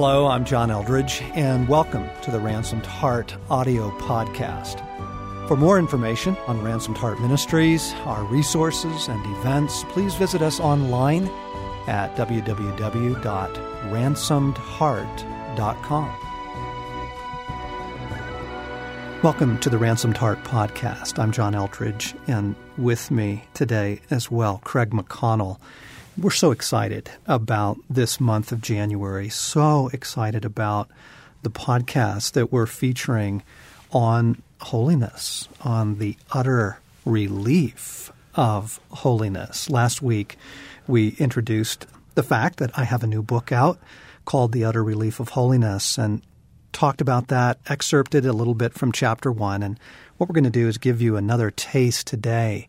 Hello, I'm John Eldredge, and welcome to the Ransomed Heart audio podcast. For more information on Ransomed Heart Ministries, our resources, and events, please visit us online at www.ransomedheart.com. Welcome to the Ransomed Heart podcast. I'm John Eldredge, and with me today as well, Craig McConnell. We're so excited about this month of January, so excited about the podcast that we're featuring on holiness, on the utter relief of holiness. Last week, we introduced the fact that I have a new book out called The Utter Relief of Holiness and talked about that, excerpted a little bit from chapter one. And what we're going to do is give you another taste today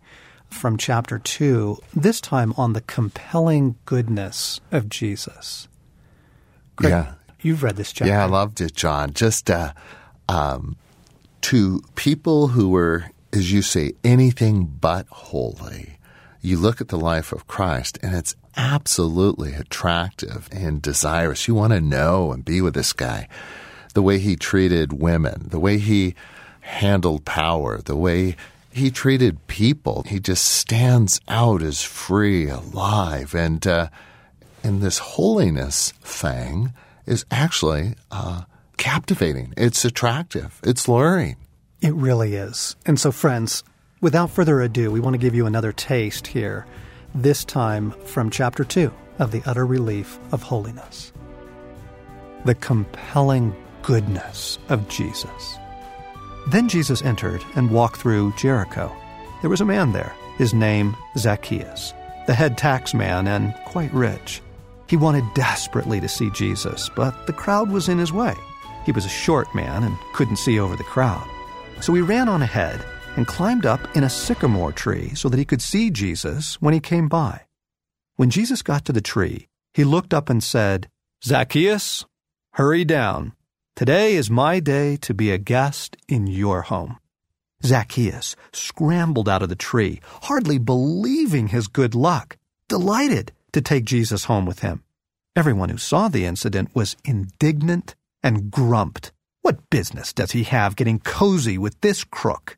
from chapter two, this time on the compelling goodness of Jesus. Craig, yeah. You've read this chapter. Yeah, I loved it, John. Just uh, um, to people who were, as you say, anything but holy, you look at the life of Christ and it's absolutely attractive and desirous. You want to know and be with this guy. The way he treated women, the way he handled power, the way he treated people. He just stands out as free, alive, and uh, and this holiness thing is actually uh, captivating. It's attractive. It's luring. It really is. And so, friends, without further ado, we want to give you another taste here. This time from chapter two of the utter relief of holiness, the compelling goodness of Jesus. Then Jesus entered and walked through Jericho. There was a man there, his name Zacchaeus, the head tax man and quite rich. He wanted desperately to see Jesus, but the crowd was in his way. He was a short man and couldn't see over the crowd. So he ran on ahead and climbed up in a sycamore tree so that he could see Jesus when he came by. When Jesus got to the tree, he looked up and said, Zacchaeus, hurry down. Today is my day to be a guest in your home. Zacchaeus scrambled out of the tree, hardly believing his good luck, delighted to take Jesus home with him. Everyone who saw the incident was indignant and grumped. What business does he have getting cozy with this crook?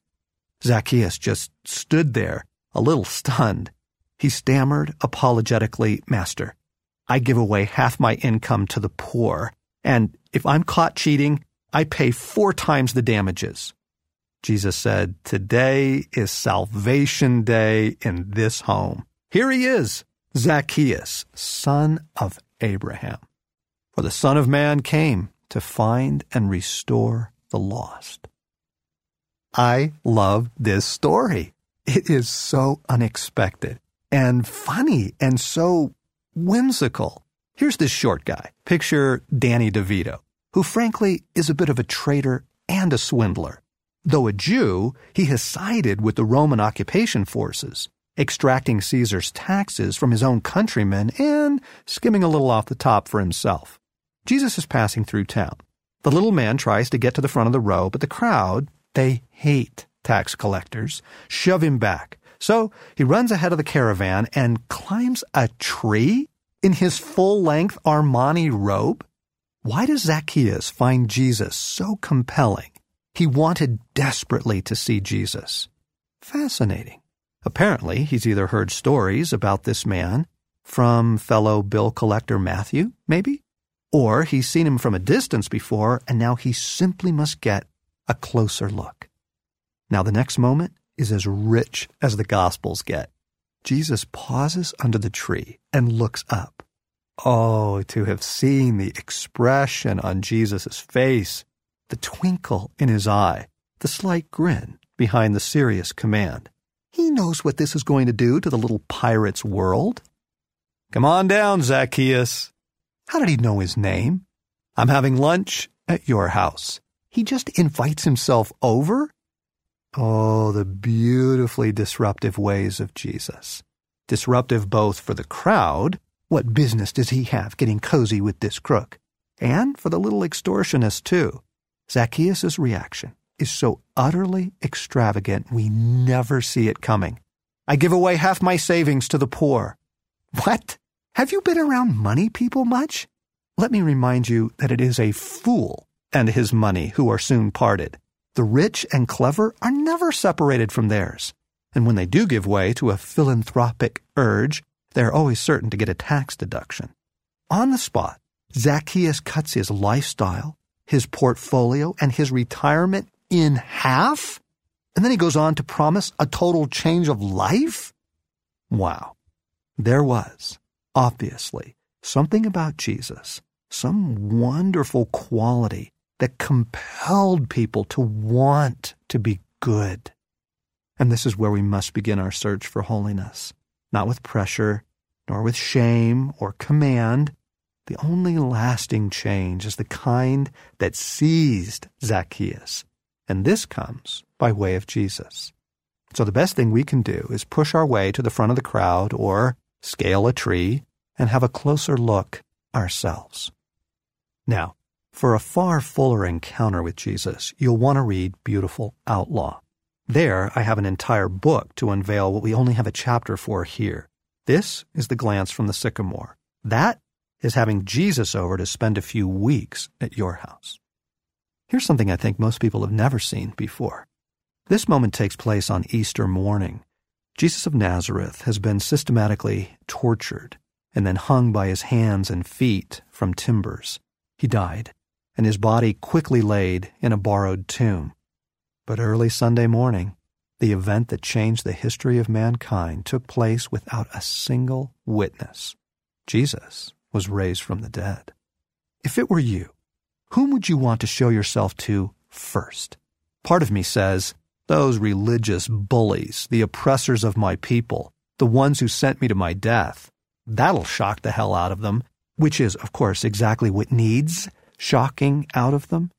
Zacchaeus just stood there, a little stunned. He stammered apologetically, Master, I give away half my income to the poor, and if I'm caught cheating, I pay four times the damages. Jesus said, Today is salvation day in this home. Here he is, Zacchaeus, son of Abraham. For the Son of Man came to find and restore the lost. I love this story. It is so unexpected and funny and so whimsical. Here's this short guy. Picture Danny DeVito, who frankly is a bit of a traitor and a swindler. Though a Jew, he has sided with the Roman occupation forces, extracting Caesar's taxes from his own countrymen and skimming a little off the top for himself. Jesus is passing through town. The little man tries to get to the front of the row, but the crowd, they hate tax collectors, shove him back. So he runs ahead of the caravan and climbs a tree in his full length Armani robe? Why does Zacchaeus find Jesus so compelling? He wanted desperately to see Jesus. Fascinating. Apparently, he's either heard stories about this man from fellow bill collector Matthew, maybe, or he's seen him from a distance before and now he simply must get a closer look. Now, the next moment is as rich as the Gospels get. Jesus pauses under the tree and looks up. Oh, to have seen the expression on Jesus' face, the twinkle in his eye, the slight grin behind the serious command. He knows what this is going to do to the little pirate's world. Come on down, Zacchaeus. How did he know his name? I'm having lunch at your house. He just invites himself over? Oh, the beautifully disruptive ways of Jesus. Disruptive both for the crowd, what business does he have getting cozy with this crook? And for the little extortionist, too. Zacchaeus' reaction is so utterly extravagant we never see it coming. I give away half my savings to the poor. What? Have you been around money people much? let me remind you that it is a fool and his money who are soon parted. The rich and clever are never separated from theirs. And when they do give way to a philanthropic urge, they are always certain to get a tax deduction. On the spot, Zacchaeus cuts his lifestyle, his portfolio, and his retirement in half? And then he goes on to promise a total change of life? Wow. There was, obviously, something about Jesus, some wonderful quality that compelled people to want to be good. And this is where we must begin our search for holiness, not with pressure, nor with shame or command. The only lasting change is the kind that seized Zacchaeus. And this comes by way of Jesus. So the best thing we can do is push our way to the front of the crowd or scale a tree and have a closer look ourselves. Now, for a far fuller encounter with Jesus, you'll want to read Beautiful Outlaw. There, I have an entire book to unveil what we only have a chapter for here. This is the glance from the sycamore. That is having Jesus over to spend a few weeks at your house. Here's something I think most people have never seen before. This moment takes place on Easter morning. Jesus of Nazareth has been systematically tortured and then hung by his hands and feet from timbers. He died, and his body quickly laid in a borrowed tomb. But early Sunday morning, the event that changed the history of mankind took place without a single witness. Jesus was raised from the dead. If it were you, whom would you want to show yourself to first? Part of me says, those religious bullies, the oppressors of my people, the ones who sent me to my death. That'll shock the hell out of them, which is, of course, exactly what needs shocking out of them.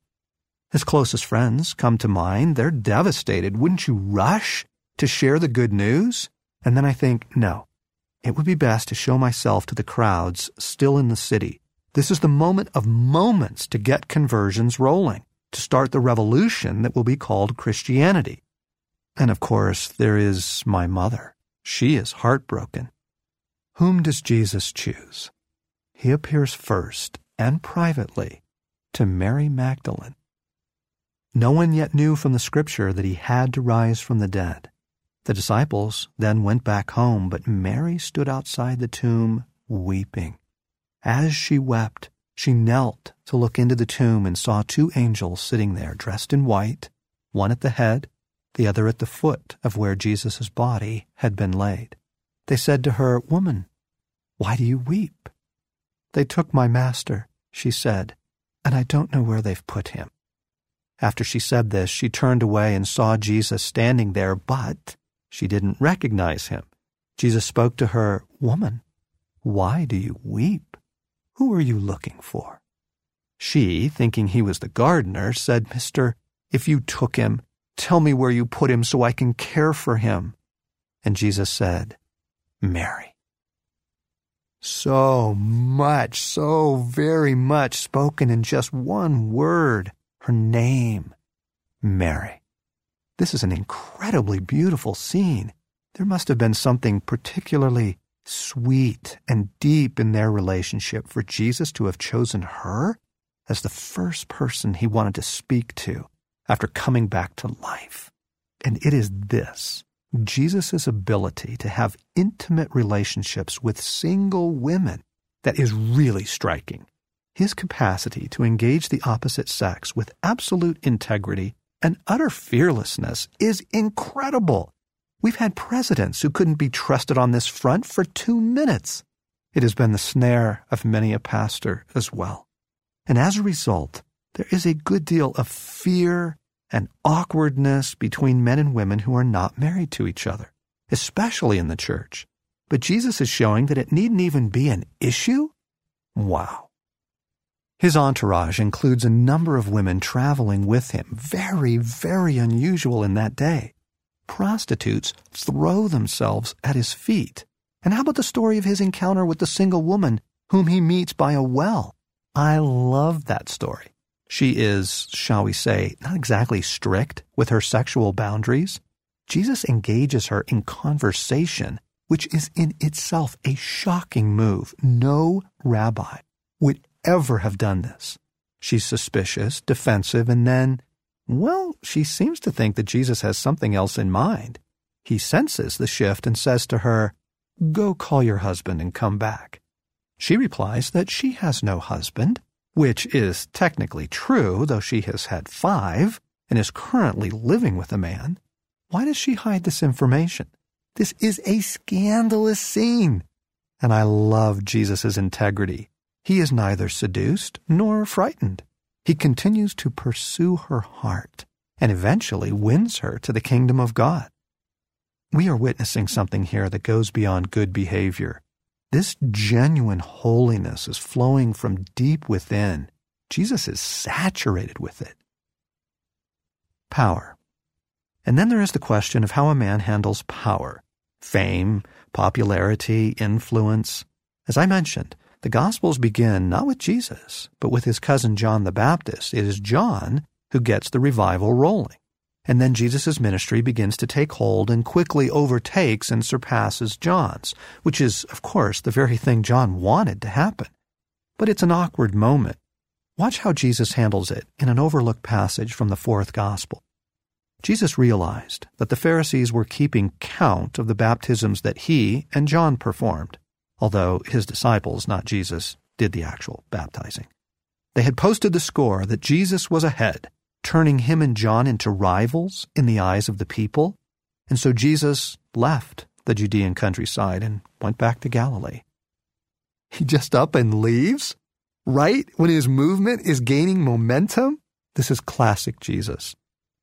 His closest friends come to mind. They're devastated. Wouldn't you rush to share the good news? And then I think, no, it would be best to show myself to the crowds still in the city. This is the moment of moments to get conversions rolling, to start the revolution that will be called Christianity. And of course, there is my mother. She is heartbroken. Whom does Jesus choose? He appears first and privately to Mary Magdalene. No one yet knew from the scripture that he had to rise from the dead. The disciples then went back home, but Mary stood outside the tomb weeping. As she wept, she knelt to look into the tomb and saw two angels sitting there dressed in white, one at the head, the other at the foot of where Jesus' body had been laid. They said to her, Woman, why do you weep? They took my master, she said, and I don't know where they've put him. After she said this, she turned away and saw Jesus standing there, but she didn't recognize him. Jesus spoke to her, Woman, why do you weep? Who are you looking for? She, thinking he was the gardener, said, Mister, if you took him, tell me where you put him so I can care for him. And Jesus said, Mary. So much, so very much spoken in just one word, her name, Mary. This is an incredibly beautiful scene. There must have been something particularly sweet and deep in their relationship for Jesus to have chosen her as the first person he wanted to speak to after coming back to life. And it is this Jesus' ability to have intimate relationships with single women that is really striking. His capacity to engage the opposite sex with absolute integrity and utter fearlessness is incredible. We've had presidents who couldn't be trusted on this front for two minutes. It has been the snare of many a pastor as well. And as a result, there is a good deal of fear and awkwardness between men and women who are not married to each other, especially in the church. But Jesus is showing that it needn't even be an issue? Wow. His entourage includes a number of women traveling with him, very, very unusual in that day. Prostitutes throw themselves at his feet. And how about the story of his encounter with the single woman whom he meets by a well? I love that story. She is, shall we say, not exactly strict with her sexual boundaries. Jesus engages her in conversation, which is in itself a shocking move. No rabbi would ever have done this? She's suspicious, defensive, and then, well, she seems to think that Jesus has something else in mind. He senses the shift and says to her, Go call your husband and come back. She replies that she has no husband, which is technically true, though she has had five and is currently living with a man. Why does she hide this information? This is a scandalous scene. And I love Jesus' integrity. He is neither seduced nor frightened. He continues to pursue her heart and eventually wins her to the kingdom of God. We are witnessing something here that goes beyond good behavior. This genuine holiness is flowing from deep within. Jesus is saturated with it. Power. And then there is the question of how a man handles power fame, popularity, influence. As I mentioned, the Gospels begin not with Jesus, but with his cousin John the Baptist. It is John who gets the revival rolling. And then Jesus' ministry begins to take hold and quickly overtakes and surpasses John's, which is, of course, the very thing John wanted to happen. But it's an awkward moment. Watch how Jesus handles it in an overlooked passage from the fourth gospel. Jesus realized that the Pharisees were keeping count of the baptisms that he and John performed, although his disciples, not Jesus, did the actual baptizing. They had posted the score that Jesus was ahead turning him and John into rivals in the eyes of the people. And so Jesus left the Judean countryside and went back to Galilee. He just up and leaves? Right when his movement is gaining momentum? This is classic Jesus.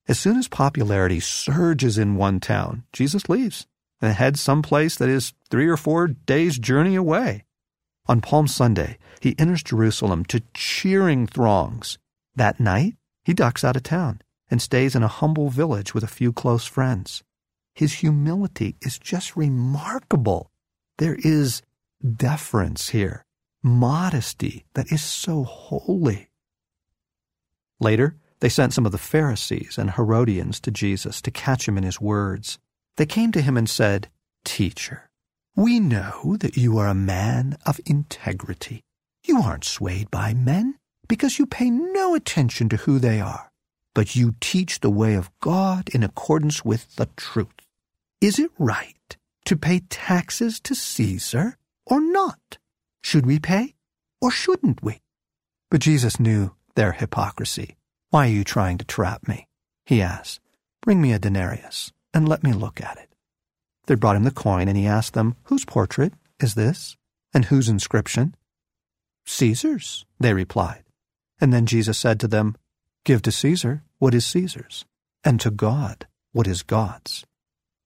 As soon as popularity surges in one town, Jesus leaves and heads someplace that is three or four days' journey away. On Palm Sunday, he enters Jerusalem to cheering throngs. That night, he ducks out of town and stays in a humble village with a few close friends. His humility is just remarkable. There is deference here, modesty that is so holy. Later, they sent some of the Pharisees and Herodians to Jesus to catch him in his words. They came to him and said, Teacher, we know that you are a man of integrity. You aren't swayed by men because you pay no attention to who they are, but you teach the way of God in accordance with the truth. Is it right to pay taxes to Caesar or not? Should we pay or shouldn't we? But Jesus knew their hypocrisy. Why are you trying to trap me? He asked. Bring me a denarius and let me look at it. They brought him the coin and he asked them, Whose portrait is this? And whose inscription? Caesar's, they replied. And then Jesus said to them, Give to Caesar what is Caesar's, and to God what is God's.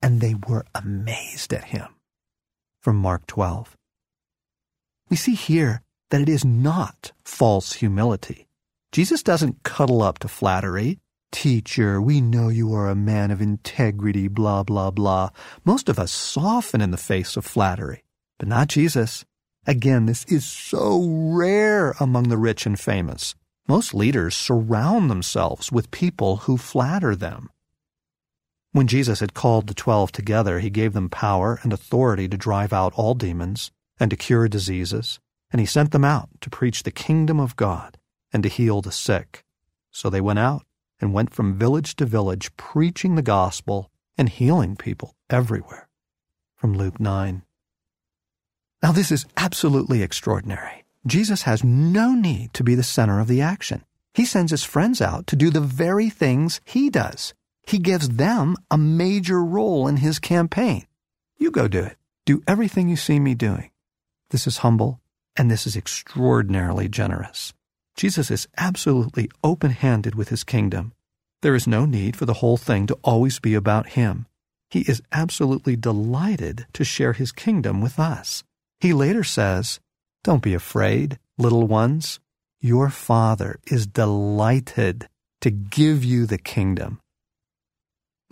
And they were amazed at him. From Mark 12. We see here that it is not false humility. Jesus doesn't cuddle up to flattery. Teacher, we know you are a man of integrity, blah, blah, blah. Most of us soften in the face of flattery, but not Jesus. Again, this is so rare among the rich and famous. Most leaders surround themselves with people who flatter them. When Jesus had called the twelve together, he gave them power and authority to drive out all demons and to cure diseases, and he sent them out to preach the kingdom of God and to heal the sick. So they went out and went from village to village, preaching the gospel and healing people everywhere. From Luke 9. Now, this is absolutely extraordinary. Jesus has no need to be the center of the action. He sends his friends out to do the very things he does. He gives them a major role in his campaign. You go do it. Do everything you see me doing. This is humble and this is extraordinarily generous. Jesus is absolutely open handed with his kingdom. There is no need for the whole thing to always be about him. He is absolutely delighted to share his kingdom with us. He later says, don't be afraid, little ones. Your Father is delighted to give you the kingdom.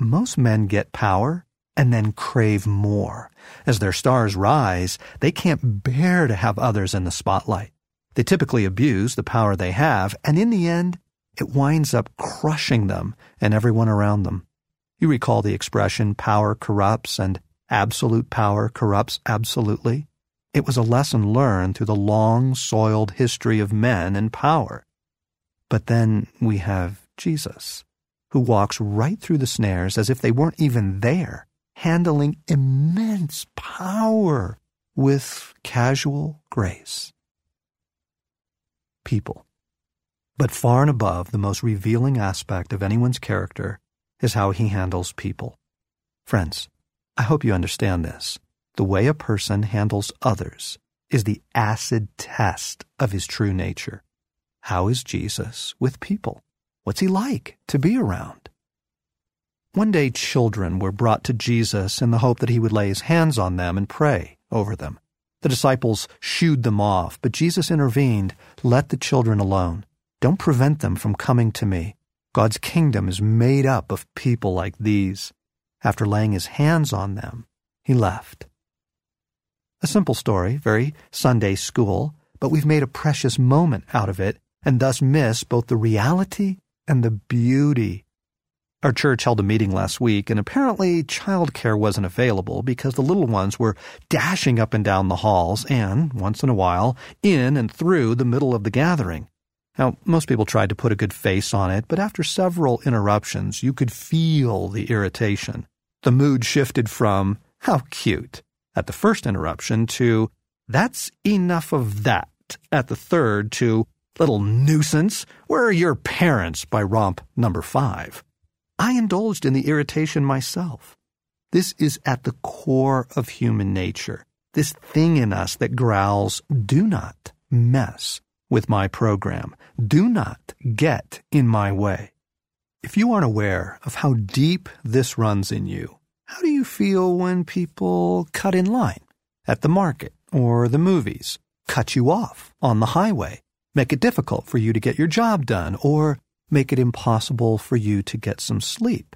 Most men get power and then crave more. As their stars rise, they can't bear to have others in the spotlight. They typically abuse the power they have, and in the end, it winds up crushing them and everyone around them. You recall the expression power corrupts and absolute power corrupts absolutely? It was a lesson learned through the long, soiled history of men and power. But then we have Jesus, who walks right through the snares as if they weren't even there, handling immense power with casual grace. People. But far and above the most revealing aspect of anyone's character is how he handles people. Friends, I hope you understand this. The way a person handles others is the acid test of his true nature. How is Jesus with people? What's he like to be around? One day, children were brought to Jesus in the hope that he would lay his hands on them and pray over them. The disciples shooed them off, but Jesus intervened. Let the children alone. Don't prevent them from coming to me. God's kingdom is made up of people like these. After laying his hands on them, he left. A simple story, very Sunday school, but we've made a precious moment out of it and thus miss both the reality and the beauty. Our church held a meeting last week, and apparently childcare wasn't available because the little ones were dashing up and down the halls and, once in a while, in and through the middle of the gathering. Now, most people tried to put a good face on it, but after several interruptions, you could feel the irritation. The mood shifted from, how cute, at the first interruption to, that's enough of that at the third to, little nuisance, where are your parents by romp number five. I indulged in the irritation myself. This is at the core of human nature, this thing in us that growls, do not mess with my program. Do not get in my way. If you aren't aware of how deep this runs in you, how do you feel when people cut in line at the market or the movies, cut you off on the highway, make it difficult for you to get your job done, or make it impossible for you to get some sleep?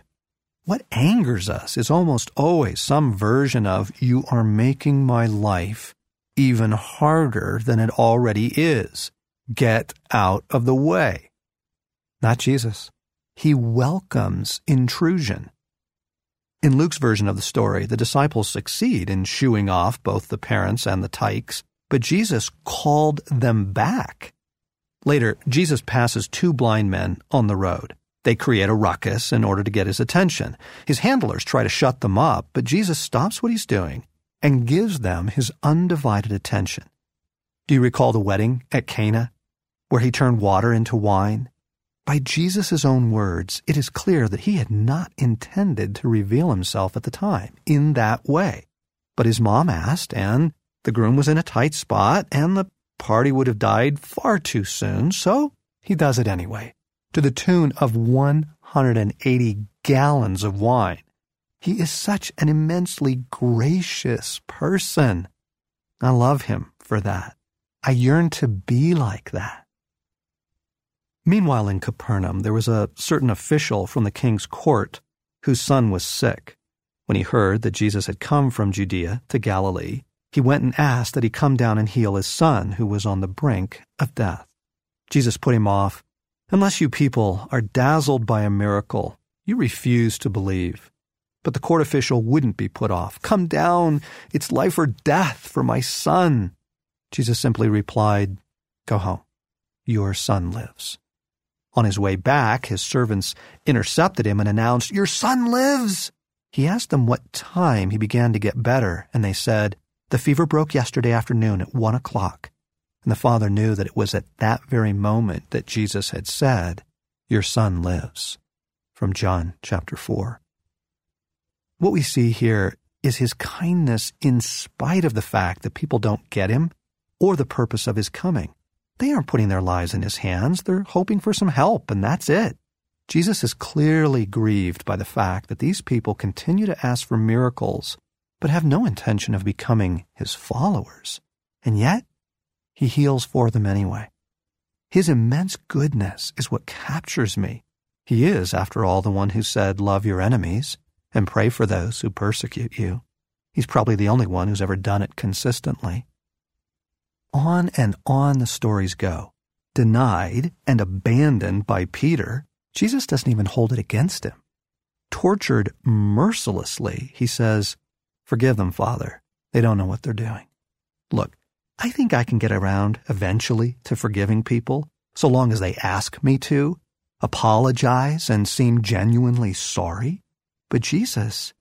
What angers us is almost always some version of, you are making my life even harder than it already is. Get out of the way. Not Jesus. He welcomes intrusion. In Luke's version of the story, the disciples succeed in shooing off both the parents and the tykes, but Jesus called them back. Later, Jesus passes two blind men on the road. They create a ruckus in order to get his attention. His handlers try to shut them up, but Jesus stops what he's doing and gives them his undivided attention. Do you recall the wedding at Cana? where he turned water into wine? By Jesus' own words, it is clear that he had not intended to reveal himself at the time in that way. But his mom asked, and the groom was in a tight spot, and the party would have died far too soon, so he does it anyway, to the tune of 180 gallons of wine. He is such an immensely gracious person. I love him for that. I yearn to be like that. Meanwhile, in Capernaum, there was a certain official from the king's court whose son was sick. When he heard that Jesus had come from Judea to Galilee, he went and asked that he come down and heal his son, who was on the brink of death. Jesus put him off. Unless you people are dazzled by a miracle, you refuse to believe. But the court official wouldn't be put off. Come down, it's life or death for my son. Jesus simply replied, Go home. Your son lives. On his way back, his servants intercepted him and announced, Your son lives! He asked them what time he began to get better, and they said, The fever broke yesterday afternoon at one o'clock. And the father knew that it was at that very moment that Jesus had said, Your son lives. From John chapter 4. What we see here is his kindness in spite of the fact that people don't get him or the purpose of his coming. They aren't putting their lives in his hands. They're hoping for some help, and that's it. Jesus is clearly grieved by the fact that these people continue to ask for miracles, but have no intention of becoming his followers. And yet, he heals for them anyway. His immense goodness is what captures me. He is, after all, the one who said, Love your enemies and pray for those who persecute you. He's probably the only one who's ever done it consistently. On and on the stories go. Denied and abandoned by Peter, Jesus doesn't even hold it against him. Tortured mercilessly, he says, Forgive them, Father. They don't know what they're doing. Look, I think I can get around eventually to forgiving people, so long as they ask me to, apologize, and seem genuinely sorry. But Jesus,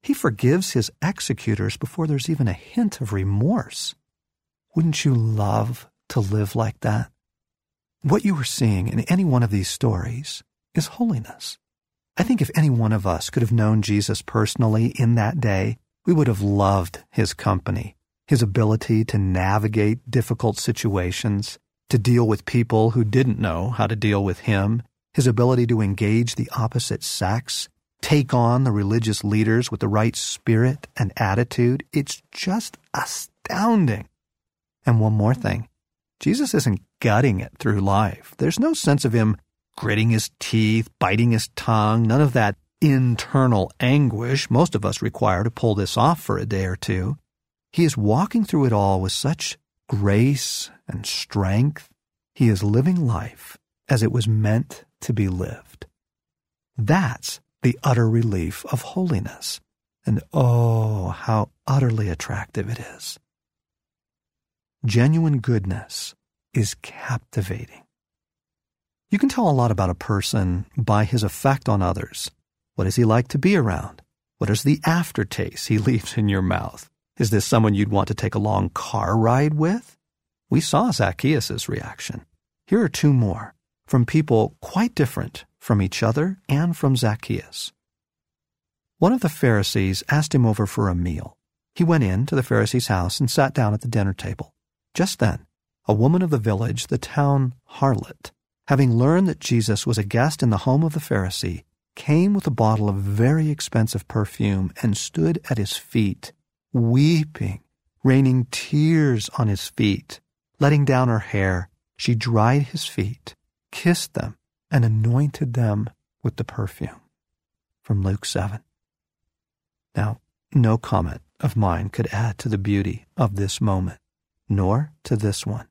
He forgives His executors before there's even a hint of remorse. Wouldn't you love to live like that? What you are seeing in any one of these stories is holiness. I think if any one of us could have known Jesus personally in that day, we would have loved his company, his ability to navigate difficult situations, to deal with people who didn't know how to deal with him, his ability to engage the opposite sex, take on the religious leaders with the right spirit and attitude. It's just astounding. And one more thing Jesus isn't gutting it through life. There's no sense of him gritting his teeth, biting his tongue, none of that internal anguish most of us require to pull this off for a day or two. He is walking through it all with such grace and strength. He is living life as it was meant to be lived. That's the utter relief of holiness. And oh, how utterly attractive it is. Genuine goodness is captivating. You can tell a lot about a person by his effect on others. What is he like to be around? What is the aftertaste he leaves in your mouth? Is this someone you'd want to take a long car ride with? We saw Zacchaeus' reaction. Here are two more from people quite different from each other and from Zacchaeus. One of the Pharisees asked him over for a meal. He went in to the Pharisee's house and sat down at the dinner table. Just then, a woman of the village, the town harlot, having learned that Jesus was a guest in the home of the Pharisee, came with a bottle of very expensive perfume and stood at his feet, weeping, raining tears on his feet. Letting down her hair, she dried his feet, kissed them, and anointed them with the perfume. From Luke 7. Now, no comment of mine could add to the beauty of this moment, nor to this one.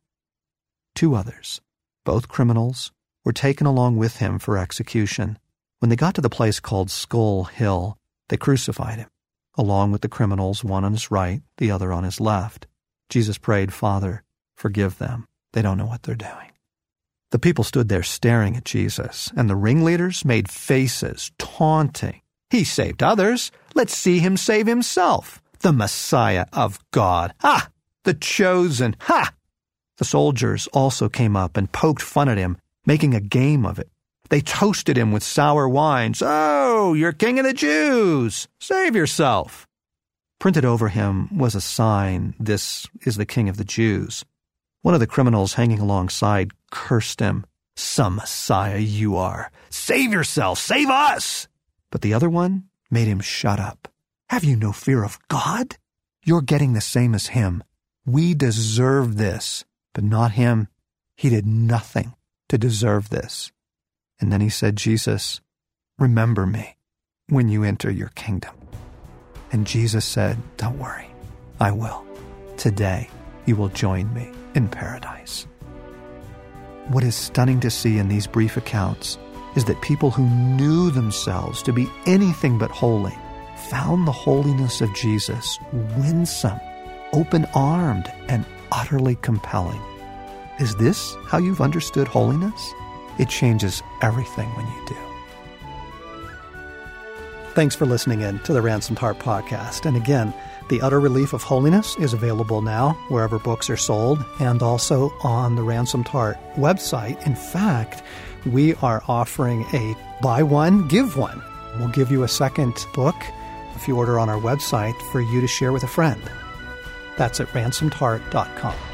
Two others, both criminals, were taken along with him for execution. When they got to the place called Skull Hill, they crucified him, along with the criminals, one on his right, the other on his left. Jesus prayed, Father, forgive them. They don't know what they're doing. The people stood there staring at Jesus, and the ringleaders made faces, taunting. He saved others. Let's see him save himself. The Messiah of God. Ha! The chosen. Ha! The soldiers also came up and poked fun at him, making a game of it. They toasted him with sour wines. Oh, you're king of the Jews! Save yourself! Printed over him was a sign, This is the king of the Jews. One of the criminals hanging alongside cursed him. Some Messiah you are. Save yourself! Save us! But the other one made him shut up. Have you no fear of God? You're getting the same as him. We deserve this but not him. He did nothing to deserve this. And then he said, Jesus, remember me when you enter your kingdom. And Jesus said, Don't worry, I will. Today you will join me in paradise. What is stunning to see in these brief accounts is that people who knew themselves to be anything but holy found the holiness of Jesus winsome, open armed, and utterly compelling. Is this how you've understood holiness? It changes everything when you do. Thanks for listening in to the Ransomed Heart podcast. And again, The Utter Relief of Holiness is available now wherever books are sold and also on the Ransomed Heart website. In fact, we are offering a buy one, give one. We'll give you a second book if you order on our website for you to share with a friend. That's at ransomedheart.com.